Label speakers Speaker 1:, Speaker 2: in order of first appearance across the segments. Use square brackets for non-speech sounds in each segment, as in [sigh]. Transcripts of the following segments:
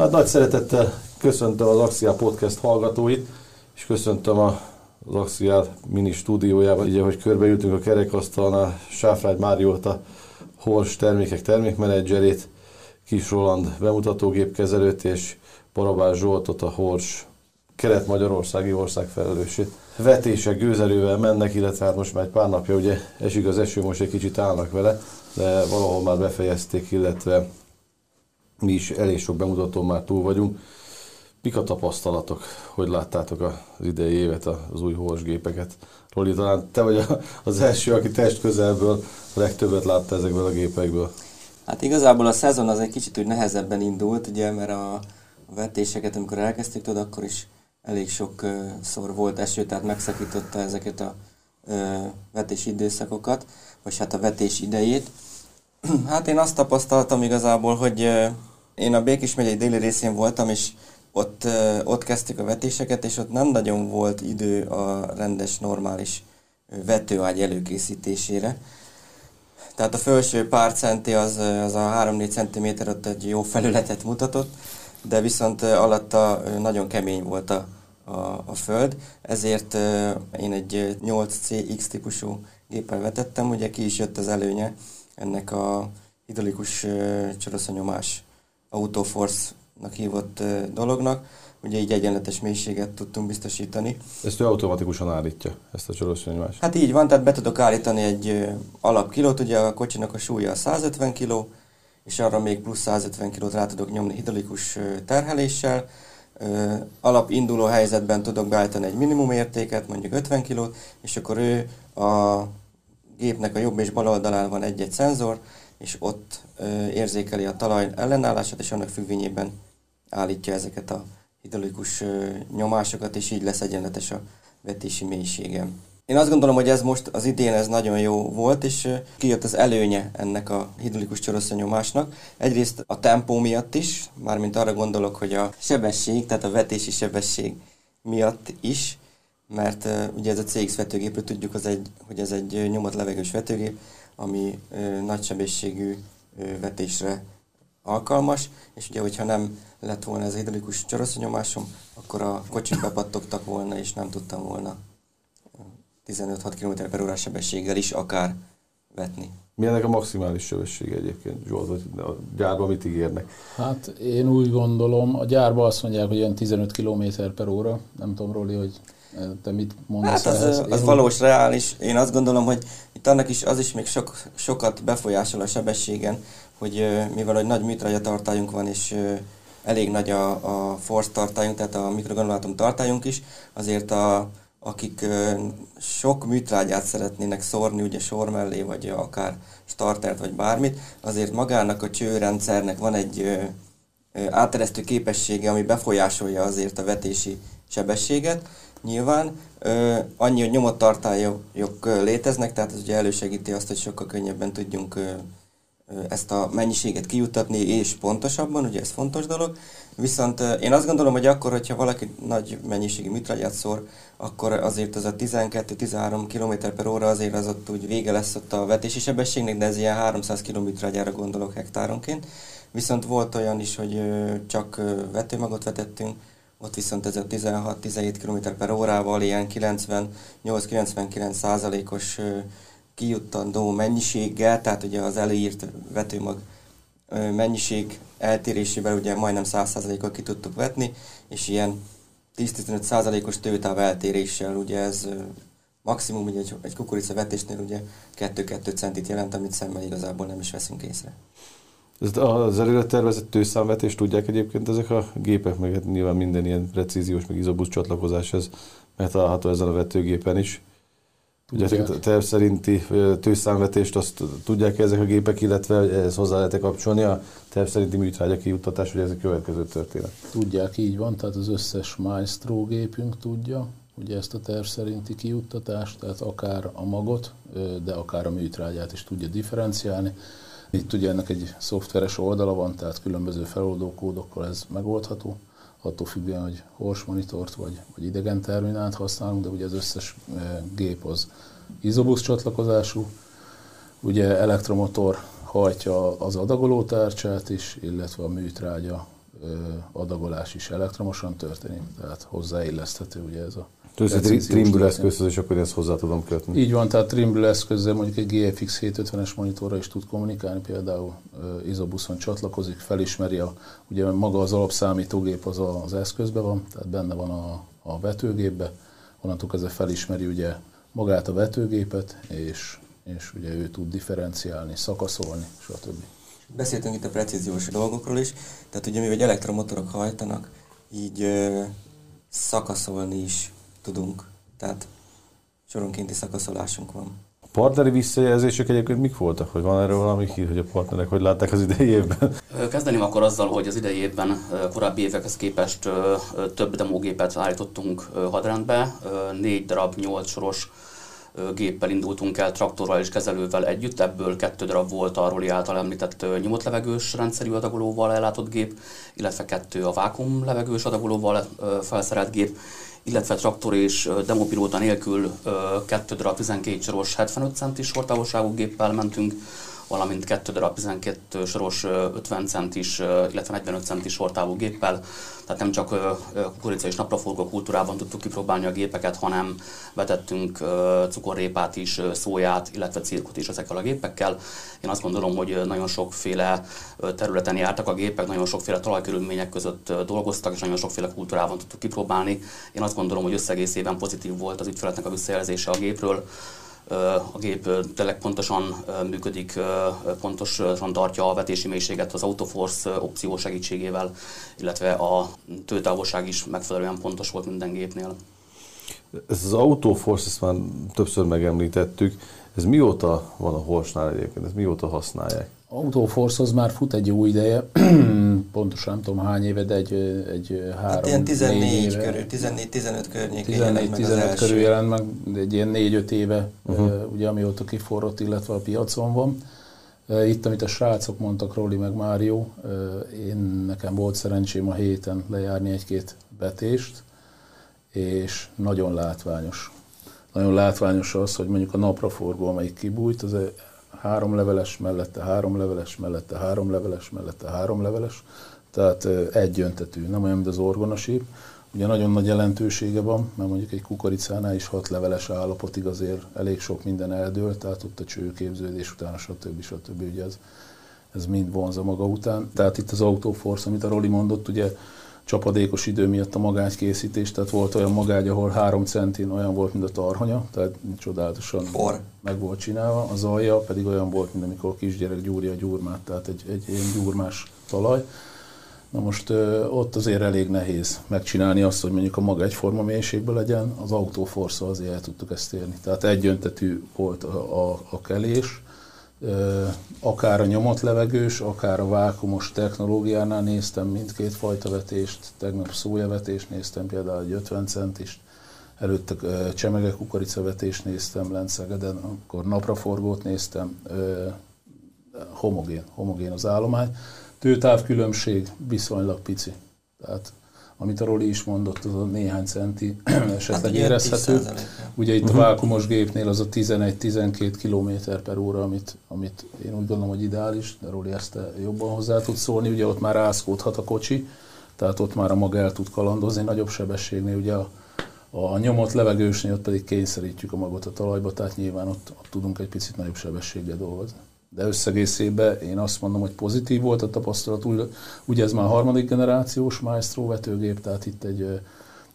Speaker 1: Hát nagy szeretettel köszöntöm az Axia Podcast hallgatóit, és köszöntöm a az Axia mini stúdiójában, ugye, hogy körbeültünk a kerekasztalnál, Sáfrágy Máriót a Hors termékek termékmenedzserét, Kis Roland bemutatógépkezelőt, és Barabás Zsoltot a Hors kelet-magyarországi országfelelősét. Vetések gőzerővel mennek, illetve hát most már egy pár napja ugye esik az eső, most egy kicsit állnak vele, de valahol már befejezték, illetve mi is elég sok bemutatón már túl vagyunk. Mik a tapasztalatok? Hogy láttátok az idei évet, az új gépeket? Roli, talán te vagy az első, aki test közelből a legtöbbet látta ezekből a gépekből.
Speaker 2: Hát igazából a szezon az egy kicsit úgy nehezebben indult, ugye, mert a vetéseket, amikor elkezdtük, tudod, akkor is elég sokszor volt eső, tehát megszakította ezeket a vetési időszakokat, vagy hát a vetés idejét. [clears throat] Hát én azt tapasztaltam igazából, hogy én a Békés megyei déli részén voltam, és ott, ott kezdtük a vetéseket, és ott nem nagyon volt idő a rendes, normális vetőágy előkészítésére. Tehát a felső pár centi az, az a 3-4 cm ott egy jó felületet mutatott, de viszont alatta nagyon kemény volt a, a, a föld, ezért én egy 8CX típusú géppel vetettem, ugye ki is jött az előnye ennek a hidrolikus csoroszanyomás Autoforce-nak hívott dolognak, ugye így egyenletes mélységet tudtunk biztosítani.
Speaker 1: Ezt ő automatikusan állítja, ezt a csoroszanyomást?
Speaker 2: Hát így van, tehát be tudok állítani egy alapkilót, ugye a kocsinak a súlya 150 kg, és arra még plusz 150 kg rá tudok nyomni hidrolikus terheléssel, alap induló helyzetben tudok beállítani egy minimum értéket, mondjuk 50 kg, és akkor ő a gépnek a jobb és bal oldalán van egy-egy szenzor, és ott érzékeli a talaj ellenállását, és annak függvényében állítja ezeket a hidrolikus nyomásokat, és így lesz egyenletes a vetési mélysége. Én azt gondolom, hogy ez most az idén ez nagyon jó volt, és kijött az előnye ennek a hidrolikus csoroszanyomásnak. Egyrészt a tempó miatt is, mármint arra gondolok, hogy a sebesség, tehát a vetési sebesség miatt is, mert ugye ez a CX vetőgépről tudjuk, az egy, hogy ez egy nyomott levegős vetőgép, ami nagy sebességű uh, vetésre alkalmas, és ugye, hogyha nem lett volna ez a hidrolikus csoroszanyomásom, akkor a kocsik bepattogtak volna, és nem tudtam volna 15-6 km per órás sebességgel is akár vetni.
Speaker 1: Mi ennek a maximális sebessége egyébként, Zsolt, hogy a gyárban mit ígérnek?
Speaker 3: Hát én úgy gondolom, a gyárban azt mondják, hogy olyan 15 km per óra, nem tudom Roli, hogy te mit mondasz
Speaker 2: Hát az, az valós, reális. Én azt gondolom, hogy itt annak is az is még sok, sokat befolyásol a sebességen, hogy mivel hogy nagy műtrágyatartályunk van, és elég nagy a, a force tartályunk, tehát a mikrogranulátum tartályunk is, azért a, akik sok műtrágyát szeretnének szórni, ugye sor mellé, vagy akár startert, vagy bármit, azért magának a csőrendszernek van egy áteresztő képessége, ami befolyásolja azért a vetési sebességet. Nyilván annyi, hogy nyomott tartályok léteznek, tehát ez ugye elősegíti azt, hogy sokkal könnyebben tudjunk ezt a mennyiséget kijutatni, és pontosabban, ugye ez fontos dolog. Viszont én azt gondolom, hogy akkor, hogyha valaki nagy mennyiségű műtrágyát szór, akkor azért az a 12-13 km per óra azért az ott úgy vége lesz ott a vetési sebességnek, de ez ilyen 300 km műtrágyára gondolok hektáronként. Viszont volt olyan is, hogy csak vetőmagot vetettünk, ott viszont a 16-17 km per órával ilyen 98-99 százalékos kijuttandó mennyiséggel, tehát ugye az előírt vetőmag mennyiség eltérésével ugye majdnem 100%-kal ki tudtuk vetni, és ilyen 10-15%-os tőtáv eltéréssel, ugye ez maximum ugye egy, egy kukorica vetésnél ugye 2-2 centit jelent, amit szemmel igazából nem is veszünk észre.
Speaker 1: Az előre tervezett tőszámvetést tudják egyébként ezek a gépek, meg hát nyilván minden ilyen precíziós, meg izobusz csatlakozás, ez megtalálható ezen a vetőgépen is. Ugye a terv szerinti tőszámvetést azt tudják ezek a gépek, illetve ez hozzá lehet kapcsolni a terv szerinti műtrágya kijuttatás, hogy ez a következő történet.
Speaker 3: Tudják, így van, tehát az összes Maestro gépünk tudja, ugye ezt a terv szerinti kijuttatást, tehát akár a magot, de akár a műtrágyát is tudja differenciálni. Itt ugye ennek egy szoftveres oldala van, tehát különböző feloldó kódokkal ez megoldható attól függően, hogy hors monitort vagy, vagy idegen terminált használunk, de ugye az összes e, gép az izobusz csatlakozású, ugye elektromotor hajtja az adagoló tárcsát is, illetve a műtrágya e, adagolás is elektromosan történik, tehát hozzáilleszthető ugye ez a
Speaker 1: tehát egy Trimble eszközhöz, és akkor ezt hozzá tudom kötni.
Speaker 3: Így van, tehát Trimble eszközzel mondjuk egy GFX 750-es monitorra is tud kommunikálni, például uh, csatlakozik, felismeri a, ugye maga az alapszámítógép az a, az eszközben van, tehát benne van a, a vetőgépbe, onnantól kezdve felismeri ugye magát a vetőgépet, és, és ugye ő tud differenciálni, szakaszolni, stb.
Speaker 2: Beszéltünk itt a precíziós dolgokról is, tehát ugye mivel elektromotorok hajtanak, így ö, szakaszolni is tudunk. Tehát soronkénti szakaszolásunk van.
Speaker 1: A partneri visszajelzések egyébként mik voltak? Hogy van erről valami hír, hogy a partnerek hogy látták az idei évben?
Speaker 4: Kezdeném akkor azzal, hogy az idei évben korábbi évekhez képest több demógépet állítottunk hadrendbe, négy darab, nyolc soros géppel indultunk el, traktorral és kezelővel együtt, ebből kettő darab volt a Roli által említett nyomott levegős rendszerű adagolóval ellátott gép, illetve kettő a vákum levegős adagolóval felszerelt gép, illetve traktor és demopilóta nélkül kettő darab 12 soros 75 centis sortávolságú géppel mentünk, valamint kettő darab 12 soros 50 centis, illetve 45 centis sortávú géppel. Tehát nem csak kukorica és napraforgó kultúrában tudtuk kipróbálni a gépeket, hanem vetettünk cukorrépát is, szóját, illetve cirkut is ezekkel a gépekkel. Én azt gondolom, hogy nagyon sokféle területen jártak a gépek, nagyon sokféle talajkörülmények között dolgoztak, és nagyon sokféle kultúrában tudtuk kipróbálni. Én azt gondolom, hogy összegészében pozitív volt az ügyfeletnek a visszajelzése a gépről a gép tényleg pontosan működik, pontosan tartja a vetési mélységet az Autoforce opció segítségével, illetve a tőtávolság is megfelelően pontos volt minden gépnél.
Speaker 1: Ez az Autoforce, ezt már többször megemlítettük, ez mióta van a Horsnál egyébként, ez mióta használják?
Speaker 3: Autoforce az már fut egy jó ideje, [clears throat] pontosan nem tudom hány éve, de egy, egy három, hát ilyen
Speaker 2: 14 éve. körül, 14-15 környékén 14 15
Speaker 3: körül jelent meg, de egy ilyen 4-5 éve, uh-huh. ugye amióta kiforrott, illetve a piacon van. Itt, amit a srácok mondtak, Roli meg Mário, én nekem volt szerencsém a héten lejárni egy-két betést, és nagyon látványos. Nagyon látványos az, hogy mondjuk a napraforgó, amelyik kibújt, az három leveles, mellette három leveles, mellette három leveles, mellette három leveles, tehát egy öntetű, nem olyan, mint az orgonasíp. Ugye nagyon nagy jelentősége van, mert mondjuk egy kukoricánál is hat leveles állapotig azért elég sok minden eldől, tehát ott a csőképződés után, stb. stb. Ugye ez, ez mind vonza maga után. Tehát itt az Autoforce, amit a Roli mondott, ugye csapadékos idő miatt a magágykészítés, tehát volt olyan magágy, ahol három centin olyan volt, mint a tarhonya, tehát csodálatosan
Speaker 2: For.
Speaker 3: meg volt csinálva, az alja pedig olyan volt, mint amikor a kisgyerek gyúrja a gyurmát, tehát egy, egy ilyen gyurmás talaj. Na most ö, ott azért elég nehéz megcsinálni azt, hogy mondjuk a maga egyforma mélységben legyen, az autóforszal azért el tudtuk ezt érni. Tehát egyöntetű volt a, a, a kelés, akár a nyomott levegős, akár a vákumos technológiánál néztem mindkét fajta vetést, tegnap szójavetést néztem, például egy 50 centist, előtte csemege kukoricavetést néztem Lencegeden, akkor napraforgót néztem, homogén, homogén az állomány. Tőtávkülönbség viszonylag pici. Tehát amit a Roli is mondott, az a néhány centi [clears throat] esetleg hát, érezhető. Ugye itt a mhm. vákumos gépnél az a 11-12 km per óra, amit, amit én úgy gondolom, hogy ideális, de Roli ezt jobban hozzá tud szólni. Ugye ott már rászkódhat a kocsi, tehát ott már a maga el tud kalandozni nagyobb sebességnél. Ugye a, a nyomott levegősnél ott pedig kényszerítjük a magot a talajba, tehát nyilván ott, ott tudunk egy picit nagyobb sebességgel dolgozni de összegészében én azt mondom, hogy pozitív volt a tapasztalat. Ugye ez már harmadik generációs Maestro vetőgép, tehát itt egy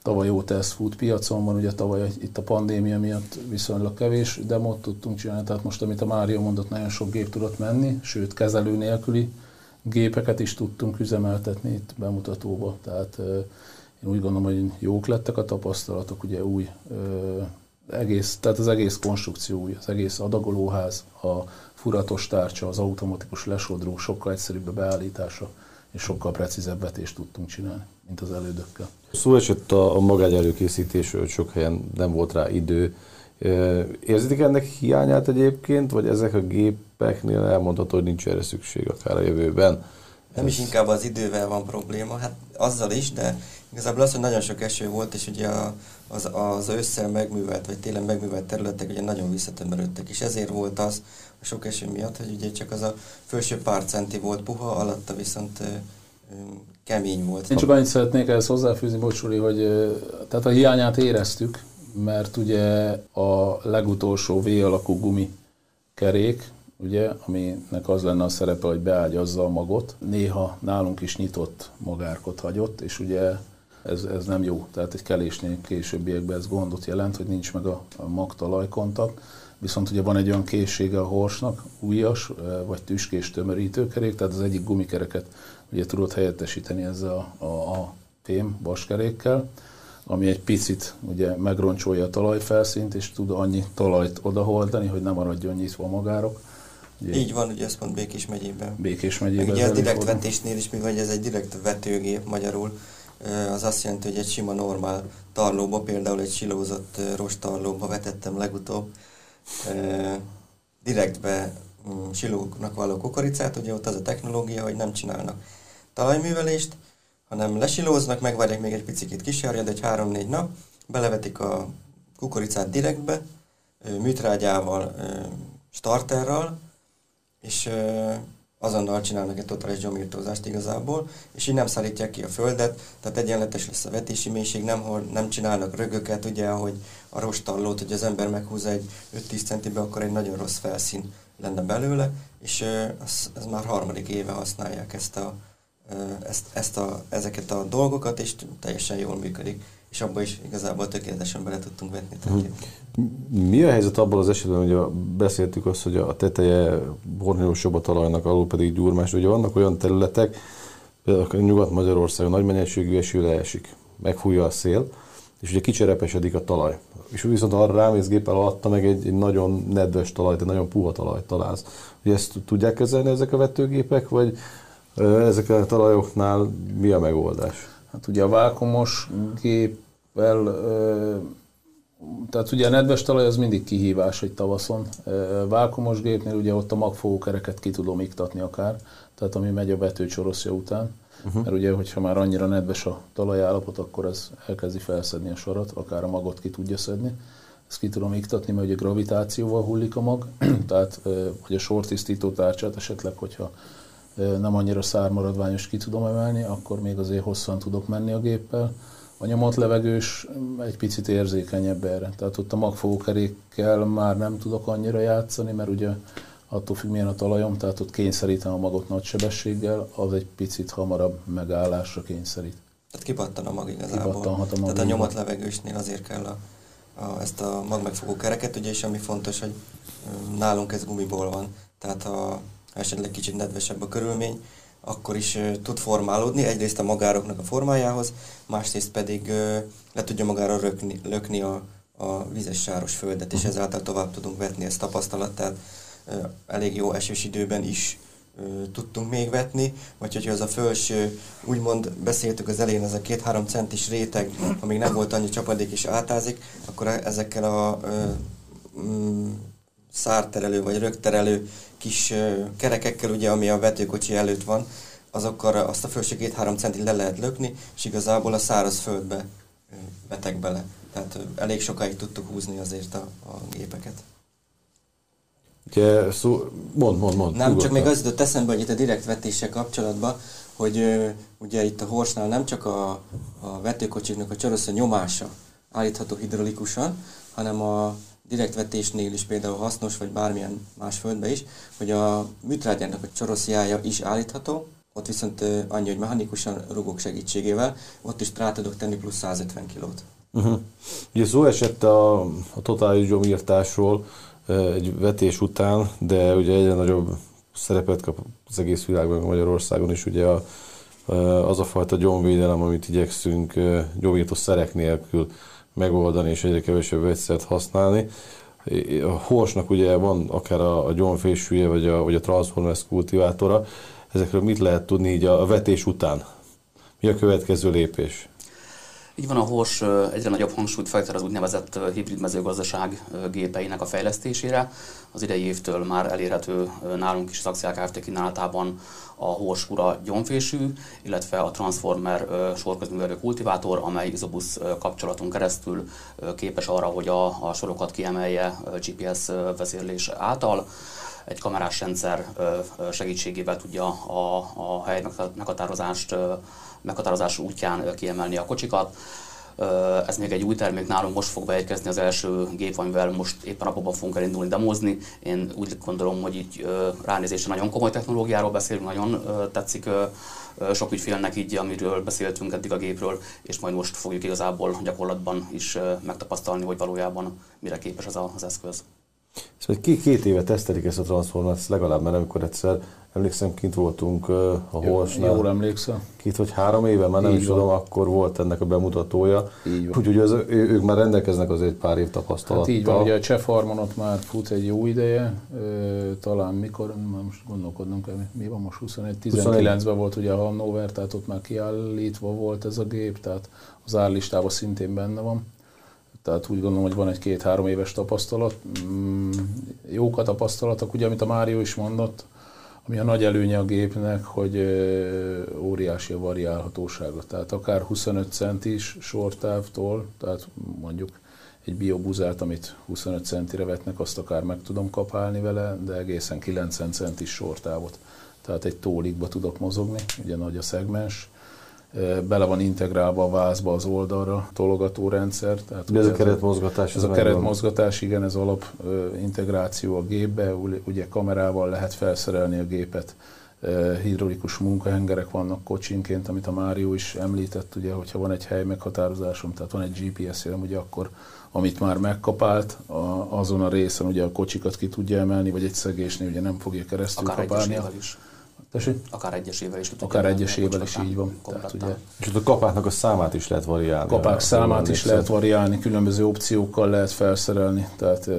Speaker 3: tavaly jó teszt fut piacon van, ugye tavaly itt a pandémia miatt viszonylag kevés demót tudtunk csinálni, tehát most amit a Mário mondott, nagyon sok gép tudott menni, sőt kezelő nélküli gépeket is tudtunk üzemeltetni itt bemutatóba, tehát én úgy gondolom, hogy jók lettek a tapasztalatok, ugye új egész, tehát az egész konstrukció az egész adagolóház, a furatos tárcsa, az automatikus lesodró sokkal egyszerűbb a beállítása, és sokkal precízebb vetést tudtunk csinálni, mint az elődökkel.
Speaker 1: Szó esett a, a magány előkészítésről, sok helyen nem volt rá idő. Érzitek ennek hiányát egyébként, vagy ezek a gépeknél elmondható, hogy nincs erre szükség akár a jövőben?
Speaker 2: Nem is inkább az idővel van probléma, hát azzal is, de igazából az, hogy nagyon sok eső volt, és ugye az, az ősszel megművelt, vagy télen megművelt területek ugye nagyon visszatömörödtek, és ezért volt az, a sok eső miatt, hogy ugye csak az a felső pár centi volt puha, alatta viszont kemény volt.
Speaker 3: Én csak annyit szeretnék ehhez hozzáfűzni, bocsúri, hogy tehát a hiányát éreztük, mert ugye a legutolsó V alakú gumi kerék, ugye, aminek az lenne a szerepe, hogy beágyazza a magot, néha nálunk is nyitott magárkot hagyott, és ugye ez, ez nem jó. Tehát egy kelésnél későbbiekben ez gondot jelent, hogy nincs meg a, a magtalajkontakt. Viszont ugye van egy olyan készsége a horsnak, újas, vagy tüskés tömörítőkerék, tehát az egyik gumikereket ugye tudod helyettesíteni ezzel a, a, a fém vaskerékkel, ami egy picit ugye megroncsolja a talajfelszínt, és tud annyi talajt odaholdani, hogy nem maradjon nyitva magárok.
Speaker 2: Ugye, Így van, ugye ez pont Békés megyében.
Speaker 3: Békés megyében.
Speaker 2: Meg ugye a direkt vetésnél is, mivel ez egy direkt vetőgép magyarul, az azt jelenti, hogy egy sima normál tarlóba, például egy silózott rostarlóba vetettem legutóbb, direktbe mm, silóknak való kukoricát, ugye ott az a technológia, hogy nem csinálnak talajművelést, hanem lesilóznak, megvárják még egy picit kisjárjad, egy három-négy nap, belevetik a kukoricát direktbe, műtrágyával, starterral, és azonnal csinálnak egy totális gyomírtózást igazából, és így nem szállítják ki a földet, tehát egyenletes lesz a vetési mélység, nem, nem csinálnak rögöket, ugye, ahogy a rostallót, hogy az ember meghúzza egy 5-10 centibe, akkor egy nagyon rossz felszín lenne belőle, és ez, ez már harmadik éve használják ezt a, ezt, ezt a, ezeket a dolgokat, és teljesen jól működik és abban is igazából tökéletesen bele tudtunk vetni.
Speaker 1: Hmm. Mi a helyzet abban az esetben, hogy a, beszéltük azt, hogy a teteje bornyosabb a talajnak, alul pedig gyurmás. Ugye vannak olyan területek, például Nyugat-Magyarországon nagy mennyiségű eső leesik, megfújja a szél, és ugye kicserepesedik a talaj. És viszont arra rámész géppel alatta meg egy, egy nagyon nedves talajt, egy nagyon puha talajt találsz. Ugye ezt tudják kezelni ezek a vetőgépek, vagy ezek a talajoknál mi a megoldás?
Speaker 3: Hát ugye a vákumos géppel, tehát ugye a nedves talaj az mindig kihívás egy tavaszon. Vákumos gépnél ugye ott a magfogókereket ki tudom iktatni akár, tehát ami megy a vetőcsoroszja után. Uh-huh. Mert ugye, hogyha már annyira nedves a talajállapot, akkor ez elkezdi felszedni a sarat, akár a magot ki tudja szedni. Ezt ki tudom iktatni, mert ugye gravitációval hullik a mag, [clears throat] tehát hogy a sortisztító tárcsát esetleg, hogyha nem annyira szármaradványos ki tudom emelni, akkor még azért hosszan tudok menni a géppel. A nyomott levegős egy picit érzékenyebb erre. Tehát ott a magfogókerékkel már nem tudok annyira játszani, mert ugye attól függ milyen a talajom, tehát ott kényszerítem a magot nagy sebességgel, az egy picit hamarabb megállásra kényszerít.
Speaker 2: Tehát kipattan a mag igazából. a mag. Tehát a nyomott levegősnél azért kell a, a, ezt a magmegfogó kereket, ugye, és ami fontos, hogy nálunk ez gumiból van. Tehát a esetleg kicsit nedvesebb a körülmény, akkor is tud formálódni, egyrészt a magároknak a formájához, másrészt pedig le tudja magára rökni, lökni a, a vizes sáros földet, és ezáltal tovább tudunk vetni ezt tapasztalat, tehát uh, elég jó esős időben is tudtunk még vetni, vagy hogyha az a felső, úgymond beszéltük az elején, ez a két-három centis réteg, amíg nem volt annyi csapadék és átázik, akkor ezekkel a uh, um, szárterelő vagy rögterelő kis kerekekkel, ugye, ami a vetőkocsi előtt van, azokkal azt a felső két-három centi le lehet lökni, és igazából a száraz földbe vetek bele. Tehát elég sokáig tudtuk húzni azért a, a gépeket.
Speaker 1: Ugye, szó, mond, mond, mond.
Speaker 2: Nem, csak még az jutott eszembe, hogy itt a direkt vetéssel kapcsolatban, hogy ö, ugye itt a Horsnál nem csak a, a vetőkocsiknak a csoroszja nyomása állítható hidraulikusan, hanem a direktvetésnél is például hasznos, vagy bármilyen más földbe is, hogy a műtrágyának a csoroszjája is állítható, ott viszont annyi, hogy mechanikusan rugók segítségével, ott is rá tudok tenni plusz 150 kilót.
Speaker 1: Uh-huh. Ugye szó esett a, a totális gyomírtásról egy vetés után, de ugye egyre nagyobb szerepet kap az egész világban, Magyarországon is ugye a, az a fajta gyomvédelem, amit igyekszünk gyomírtó szerek nélkül megoldani, és egyre kevesebb vegyszert használni. A horsnak ugye van akár a, a gyomfésűje, vagy a, vagy a Transformers kultivátora. Ezekről mit lehet tudni így a vetés után? Mi a következő lépés?
Speaker 4: Így van, a Hors egyre nagyobb hangsúlyt fektet az úgynevezett hibrid mezőgazdaság gépeinek a fejlesztésére. Az idei évtől már elérhető nálunk is az Akciák Kft. kínálatában a Hors Ura gyomfésű, illetve a Transformer sorközművelő kultivátor, amely Isobus kapcsolaton keresztül képes arra, hogy a, a sorokat kiemelje GPS vezérlés által. Egy kamerás rendszer segítségével tudja a, a hely meghatározást, meghatározás útján kiemelni a kocsikat. Ez még egy új termék nálunk, most fog beérkezni az első gép, amivel most éppen napokban fogunk elindulni demozni. Én úgy gondolom, hogy így ránézésre nagyon komoly technológiáról beszélünk, nagyon tetszik sok ügyfélnek így, amiről beszéltünk eddig a gépről, és majd most fogjuk igazából gyakorlatban is megtapasztalni, hogy valójában mire képes ez az eszköz.
Speaker 1: Szóval két, két éve tesztelik ezt a transformációt, legalább, mert amikor egyszer Emlékszem, kint voltunk uh, a Horsnál.
Speaker 3: Jól emlékszem.
Speaker 1: Két vagy három éve, már nem Így is van. tudom, akkor volt ennek a bemutatója. Úgyhogy az, ő, ők már rendelkeznek azért pár év tapasztalattal.
Speaker 3: Hát így van, ugye a Cseh Farmon ott már fut egy jó ideje, talán mikor, már most gondolkodnom kell, mi van most 21, 19-ben volt ugye a Hannover, tehát ott már kiállítva volt ez a gép, tehát az árlistában szintén benne van. Tehát úgy gondolom, hogy van egy két-három éves tapasztalat. Mm, jók a tapasztalatok, ugye, amit a Mário is mondott, ami a nagy előnye a gépnek, hogy óriási a variálhatósága. Tehát akár 25 centis sortávtól, tehát mondjuk egy biobuzát, amit 25 centire vetnek, azt akár meg tudom kapálni vele, de egészen 90 centis sortávot. Tehát egy tólikba tudok mozogni, ugye nagy a szegmens, bele van integrálva a vázba az oldalra tologató rendszer.
Speaker 1: Tehát De ez a keretmozgatás?
Speaker 3: Ez, a keretmozgatás, igen, ez alap integráció a gépbe, ugye kamerával lehet felszerelni a gépet, hidraulikus munkahengerek vannak kocsinként, amit a Mário is említett, ugye, hogyha van egy hely meghatározásom, tehát van egy GPS jelem, ugye akkor amit már megkapált, a, azon a részen ugye a kocsikat ki tudja emelni, vagy egy szegésnél ugye nem fogja keresztül
Speaker 4: Akár
Speaker 3: kapálni.
Speaker 4: is.
Speaker 3: Tessék?
Speaker 4: Akár egyesével is.
Speaker 3: Akár egyesével is így van. Tehát, ugye,
Speaker 1: és a kapáknak a számát is lehet variálni.
Speaker 3: Kapák számát is lehet variálni, különböző opciókkal lehet felszerelni, tehát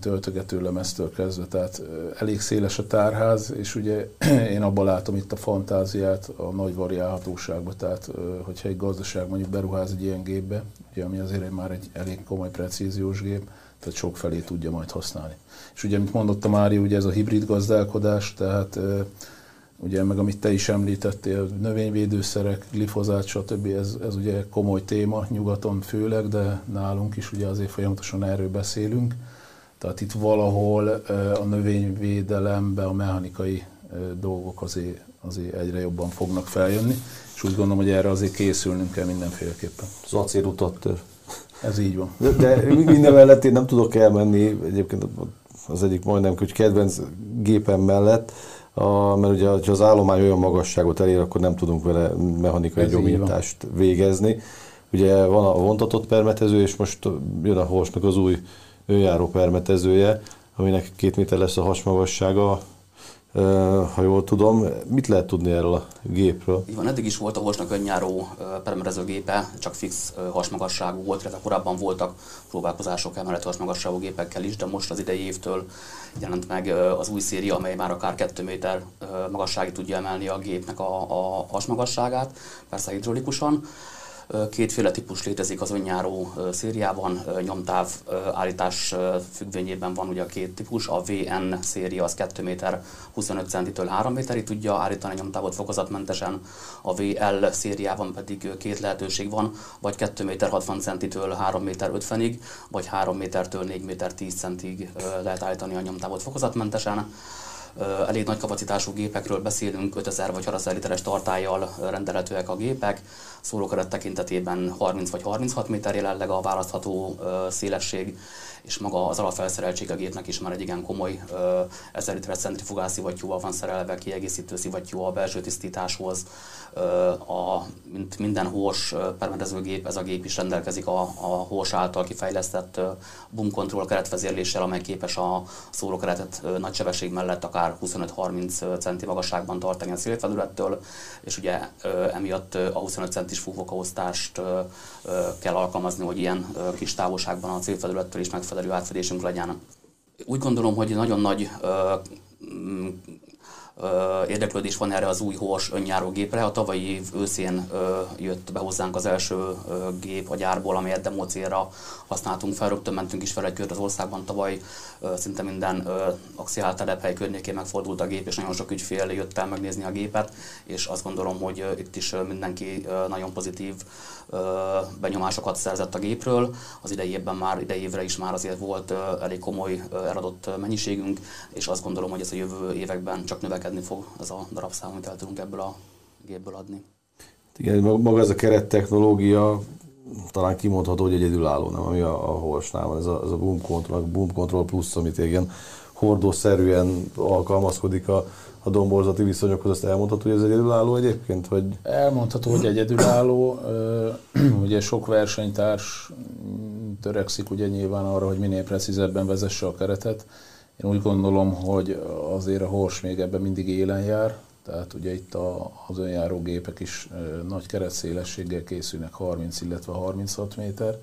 Speaker 3: töltögető lemeztől kezdve, tehát elég széles a tárház, és ugye [clears throat] én abban látom itt a fantáziát a nagy variálhatóságban, tehát hogyha egy gazdaság mondjuk beruház egy ilyen gépbe, ugye, ami azért már egy elég komoly precíziós gép, tehát sok felé tudja majd használni. És ugye, mint mondotta Mári, ugye ez a hibrid gazdálkodás, tehát ugye meg amit te is említettél, növényvédőszerek, glifozát, stb. Ez, ez ugye komoly téma, nyugaton főleg, de nálunk is ugye azért folyamatosan erről beszélünk. Tehát itt valahol a növényvédelembe a mechanikai dolgok azért, azért egyre jobban fognak feljönni, és úgy gondolom, hogy erre azért készülnünk kell mindenféleképpen.
Speaker 1: Az acél utat tör.
Speaker 3: Ez így van.
Speaker 1: De, de minden mellett én nem tudok elmenni, egyébként az egyik majdnem, hogy kedvenc gépem mellett, a, mert ugye, ha az állomány olyan magasságot elér, akkor nem tudunk vele mechanikai gyomítást végezni. Ugye van a vontatott permetező, és most jön a Horsnak az új önjáró permetezője, aminek két méter lesz a hasmagassága, ha jól tudom. Mit lehet tudni erről a gépről?
Speaker 4: Így van, eddig is volt a Horsnak önjáró permerezőgépe, csak fix hasmagasságú volt, illetve korábban voltak próbálkozások emellett hasmagasságú gépekkel is, de most az idei évtől jelent meg az új széria, amely már akár 2 méter magasságig tudja emelni a gépnek a, a hasmagasságát, persze hidrolikusan. Kétféle típus létezik az önjáró szériában, nyomtáv állítás függvényében van ugye a két típus, a VN széria az 2 méter 25 centitől 3 méterig tudja állítani nyomtávot fokozatmentesen, a VL szériában pedig két lehetőség van, vagy 2 méter 60 centitől 3 méter 50-ig, vagy 3 métertől 4 méter 10 centig lehet állítani a nyomtávot fokozatmentesen. Elég nagy kapacitású gépekről beszélünk, 5000 vagy 6000 literes tartályjal rendelhetőek a gépek, szólókeret tekintetében 30 vagy 36 méter jelenleg a választható szélesség, és maga az alapfelszereltség a gépnek is már egy igen komoly 1000 literes centrifugál szivattyúval van szerelve, kiegészítő szivattyú a belső tisztításhoz. A, mint minden hós permedezőgép, ez a gép is rendelkezik a, a hós által kifejlesztett boom control keretvezérléssel, amely képes a szólókeretet nagy sebesség mellett akár 25-30 centi magasságban tartani a szélfelülettől, és ugye emiatt a 25 centis fúvókaosztást kell alkalmazni, hogy ilyen kis távolságban a célfelülettől is megfelelő átfedésünk legyen. Úgy gondolom, hogy nagyon nagy érdeklődés van erre az új hors önjáró gépre. A tavalyi év őszén jött be hozzánk az első gép a gyárból, amelyet demo célra használtunk fel. Rögtön mentünk is fel egy kört az országban tavaly. Szinte minden axiál telephely környékén megfordult a gép, és nagyon sok ügyfél jött el megnézni a gépet, és azt gondolom, hogy itt is mindenki nagyon pozitív benyomásokat szerzett a gépről. Az idejében már, idejévre is már azért volt elég komoly eladott mennyiségünk, és azt gondolom, hogy ez a jövő években csak növekedni fog ez a darabszám, amit el tudunk ebből a gépből adni.
Speaker 1: Igen, maga ez a keret technológia talán kimondható, hogy egyedülálló, nem, ami a, a Horsnál van, ez a, ez a Boom Control, a Boom Control Plus, amit igen hordószerűen alkalmazkodik a, a domborzati viszonyokhoz, azt elmondható, hogy ez egyedülálló egyébként? Vagy?
Speaker 3: Elmondható, hogy egyedülálló. ugye sok versenytárs törekszik ugye nyilván arra, hogy minél precízebben vezesse a keretet. Én úgy gondolom, hogy azért a Hors még ebben mindig élen jár, tehát ugye itt a, az önjáró gépek is nagy keretszélességgel készülnek 30, illetve 36 méter,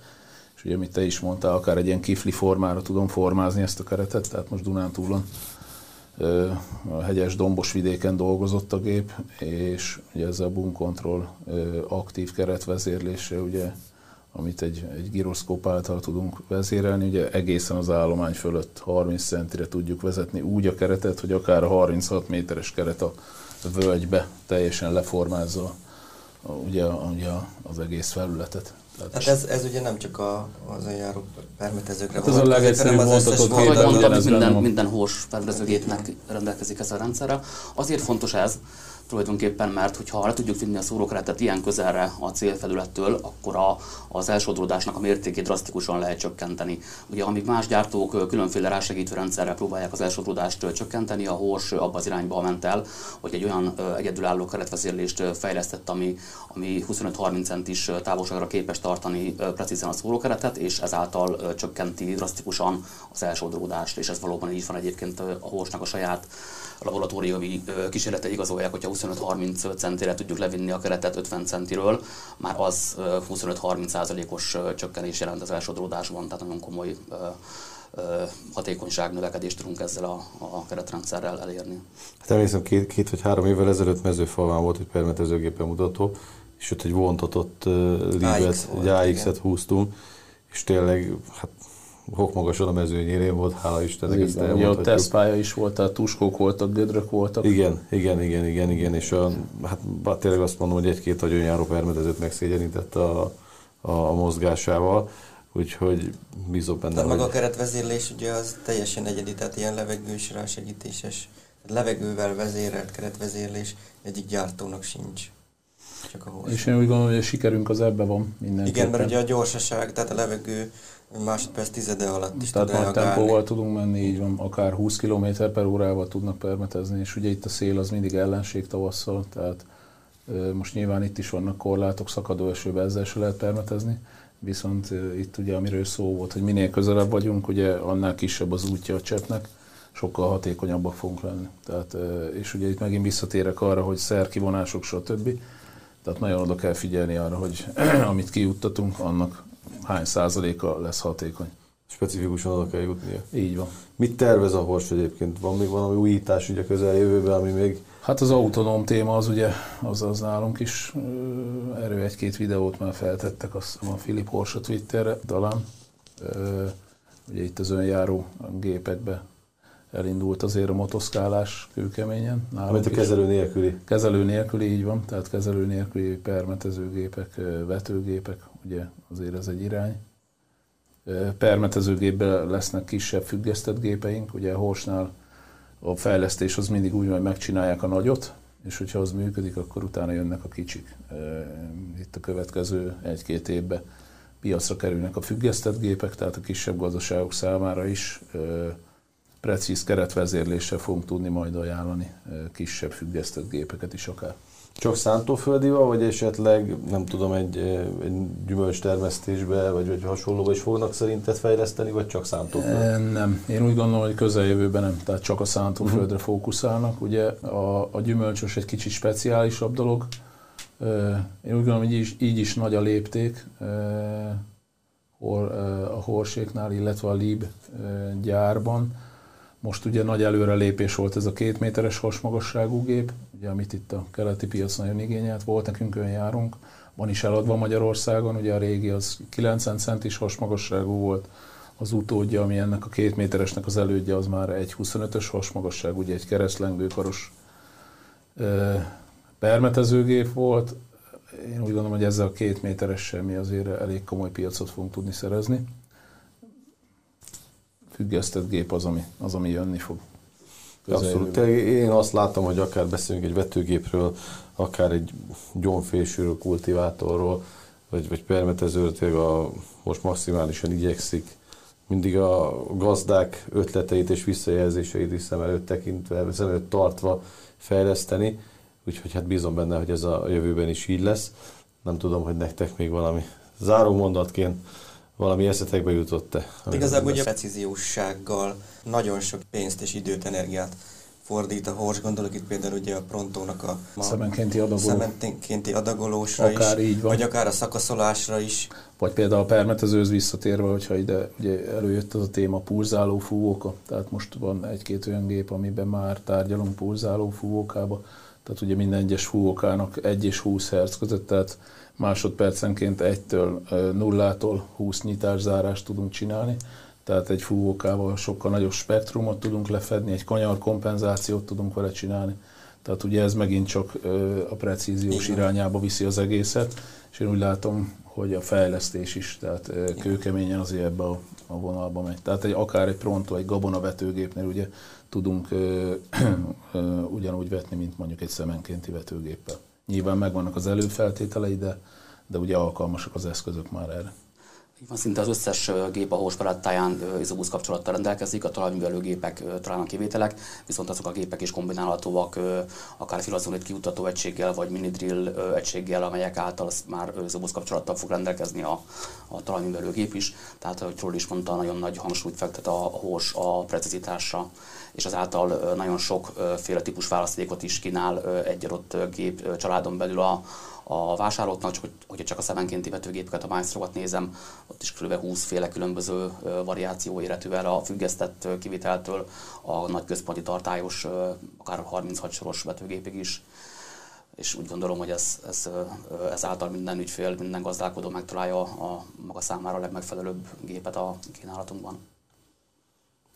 Speaker 3: és ugye, amit te is mondtál, akár egy ilyen kifli formára tudom formázni ezt a keretet, tehát most Dunántúlon a hegyes dombos vidéken dolgozott a gép, és ugye ez a Boom Control aktív keretvezérlése, ugye, amit egy, egy gyroszkóp által tudunk vezérelni, ugye egészen az állomány fölött 30 centire tudjuk vezetni úgy a keretet, hogy akár a 36 méteres keret a völgybe teljesen leformázza ugye, ugye az egész felületet.
Speaker 2: Tehát hát ez, ez ugye nem csak a, az járó permetezőkre
Speaker 3: hát ez a legegyszerűbb vontatott
Speaker 4: gépben mondtam, minden, minden hós permetezőgépnek rendelkezik ez a rendszerre. Azért fontos ez, tulajdonképpen, mert hogyha le tudjuk vinni a szórókeretet ilyen közelre a célfelülettől, akkor a, az elsodródásnak a mértékét drasztikusan lehet csökkenteni. Ugye amíg más gyártók különféle rásegítő rendszerrel próbálják az elsodródást csökkenteni, a Hors abba az irányba ment el, hogy egy olyan egyedülálló keretvezérlést fejlesztett, ami, ami 25-30 centis távolságra képes tartani precízen a szórókeretet, és ezáltal csökkenti drasztikusan az elsodródást, és ez valóban így van egyébként a Horsnak a saját laboratóriumi kísérletei igazolják, hogyha 25-30 centire tudjuk levinni a keretet 50 centiről, már az 25-30 százalékos csökkenés jelent az elsodródásban, tehát nagyon komoly hatékonyság növekedést tudunk ezzel a, a keretrendszerrel elérni.
Speaker 1: Hát emlékszem, két, két vagy három évvel ezelőtt mezőfalván volt egy permetezőgépen mutató, és ott egy vontatott uh, lívet, egy AX-et húztunk, és tényleg hát hokmagasan a mezőnyérén volt, hála Istennek
Speaker 3: ezt Ugye a tesztpálya is volt, tehát tuskók voltak, gödrök voltak.
Speaker 1: Igen, igen, igen, igen, igen, és a, hát tényleg azt mondom, hogy egy-két nagyon járó permetezőt megszégyenített a, a, a mozgásával, úgyhogy bízok benne.
Speaker 2: Tehát maga a keretvezérlés ugye az teljesen egyedi, tehát ilyen levegős rásegítéses, levegővel vezérelt keretvezérlés egyik gyártónak sincs.
Speaker 3: Csak a És én úgy gondolom, hogy a sikerünk az ebbe van mindenképpen.
Speaker 2: Igen, mert ugye a gyorsaság, tehát a levegő másodperc tizede alatt is
Speaker 3: Tehát nagy tempóval tudunk menni, így van, akár 20 km per órával tudnak permetezni, és ugye itt a szél az mindig ellenség tavasszal, tehát most nyilván itt is vannak korlátok, szakadó esőben ezzel se lehet permetezni, viszont itt ugye amiről szó volt, hogy minél közelebb vagyunk, ugye annál kisebb az útja a cseppnek, sokkal hatékonyabbak fogunk lenni. Tehát, és ugye itt megint visszatérek arra, hogy szerkivonások, stb. Tehát nagyon oda kell figyelni arra, hogy [clears throat] amit kiuttatunk, annak hány százaléka lesz hatékony.
Speaker 1: Specifikusan oda kell jutnia.
Speaker 3: Így van.
Speaker 1: Mit tervez a Hors egyébként? Van még valami újítás ugye a közeljövőben, ami még...
Speaker 3: Hát az autonóm téma az ugye, az, az nálunk is erő egy-két videót már feltettek, azt hiszem a Filip Hors a Twitterre talán. Ugye itt az önjáró gépekbe elindult azért a motoszkálás kőkeményen.
Speaker 1: Amit a kezelő nélküli.
Speaker 3: Kezelő nélküli, így van, tehát kezelő nélküli permetezőgépek, vetőgépek, ugye azért ez egy irány. Permetezőgépben lesznek kisebb függesztett gépeink, ugye a Horsnál a fejlesztés az mindig úgy, hogy megcsinálják a nagyot, és hogyha az működik, akkor utána jönnek a kicsik. Itt a következő egy-két évben piacra kerülnek a függesztett gépek, tehát a kisebb gazdaságok számára is precíz keretvezérléssel fogunk tudni majd ajánlani kisebb függesztett gépeket is akár.
Speaker 1: Csak szántóföldival, vagy esetleg, nem tudom, egy, egy gyümölcs termesztésbe, vagy, vagy hasonlóba is fognak szerinted fejleszteni, vagy csak szántóföld?
Speaker 3: Nem. Én úgy gondolom, hogy közeljövőben nem, tehát csak a szántóföldre uh-huh. fókuszálnak. Ugye a, a gyümölcsös egy kicsit speciálisabb dolog. Én úgy gondolom, hogy így is, így is nagy a lépték a horséknál, illetve a Lib gyárban Most ugye nagy előrelépés volt ez a két méteres hasmagasságú gép, ugye, amit itt a keleti piac nagyon igényelt, volt nekünk járunk, van is eladva Magyarországon, ugye a régi az 90 centis hasmagasságú volt, az utódja, ami ennek a két méteresnek az elődje, az már egy 25-ös hasmagasság, ugye egy keresztlengőkaros permetezőgép volt. Én úgy gondolom, hogy ezzel a két méteressel mi azért elég komoly piacot fogunk tudni szerezni. Függesztett gép az, ami, az, ami jönni fog.
Speaker 1: Abszolút. Én azt látom, hogy akár beszélünk egy vetőgépről, akár egy gyomfésűről, kultivátorról, vagy, vagy permetezőről, a, most maximálisan igyekszik mindig a gazdák ötleteit és visszajelzéseit is szem előtt tekintve, szem előtt tartva fejleszteni, úgyhogy hát bízom benne, hogy ez a jövőben is így lesz. Nem tudom, hogy nektek még valami záró mondatként valami eszetekbe jutott-e?
Speaker 2: Igazából ugye precízióssággal nagyon sok pénzt és időt, energiát fordít a hors, gondolok itt például ugye a Prontónak a,
Speaker 3: a szemenkénti, adagoló.
Speaker 2: szemenkénti adagolósra
Speaker 3: akár
Speaker 2: is,
Speaker 3: így van.
Speaker 2: vagy akár a szakaszolásra is.
Speaker 3: Vagy például a permetezőhöz visszatérve, hogyha ide ugye előjött az a téma pulzáló fúvóka, tehát most van egy-két olyan gép, amiben már tárgyalunk pulzáló fúvókába, tehát ugye minden egyes fúvókának 1 és 20 Hz között, tehát másodpercenként 1-től 0-tól 20 nyitás-zárást tudunk csinálni, tehát egy fúvókával sokkal nagyobb spektrumot tudunk lefedni, egy kanyar kompenzációt tudunk vele csinálni. Tehát ugye ez megint csak a precíziós Igen. irányába viszi az egészet, és én úgy látom, hogy a fejlesztés is, tehát kőkeményen azért ebbe a, a vonalba megy. Tehát egy, akár egy Pronto, egy gabona vetőgépnél ugye tudunk ö, ö, ugyanúgy vetni, mint mondjuk egy szemenkénti vetőgéppel. Nyilván megvannak az előfeltételei, de, de ugye alkalmasak az eszközök már erre.
Speaker 4: Van szinte az összes gép a hós palettáján izobusz kapcsolattal rendelkezik, a talajművelő gépek talán a kivételek, viszont azok a gépek is kombinálhatóak akár filazonit kiutató egységgel, vagy minidrill egységgel, amelyek által már izobusz kapcsolattal fog rendelkezni a, a talajművelő gép is. Tehát, ahogy Troll is mondta, nagyon nagy hangsúlyt fektet a hós a precizitásra, és azáltal nagyon sokféle típus választékot is kínál egy adott gép családon belül a, a vásárlóknak, csak hogy, hogyha csak a szemenkénti vetőgépeket, a Maestrokat nézem, ott is kb. 20 féle különböző variáció érhető el a függesztett kiviteltől a nagy központi tartályos, akár 36 soros vetőgépig is és úgy gondolom, hogy ez, ez, ez által minden ügyfél, minden gazdálkodó megtalálja a maga számára a legmegfelelőbb gépet a kínálatunkban.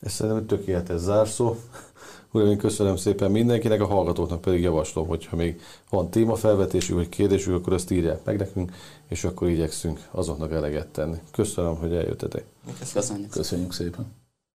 Speaker 1: Ez szerintem tökéletes zárszó. Uraim, én köszönöm szépen mindenkinek, a hallgatóknak pedig javaslom, hogyha még van témafelvetésük vagy kérdésük, akkor azt írják meg nekünk, és akkor igyekszünk azoknak eleget tenni. Köszönöm, hogy eljöttetek.
Speaker 4: Köszönjük.
Speaker 3: Köszönjük szépen.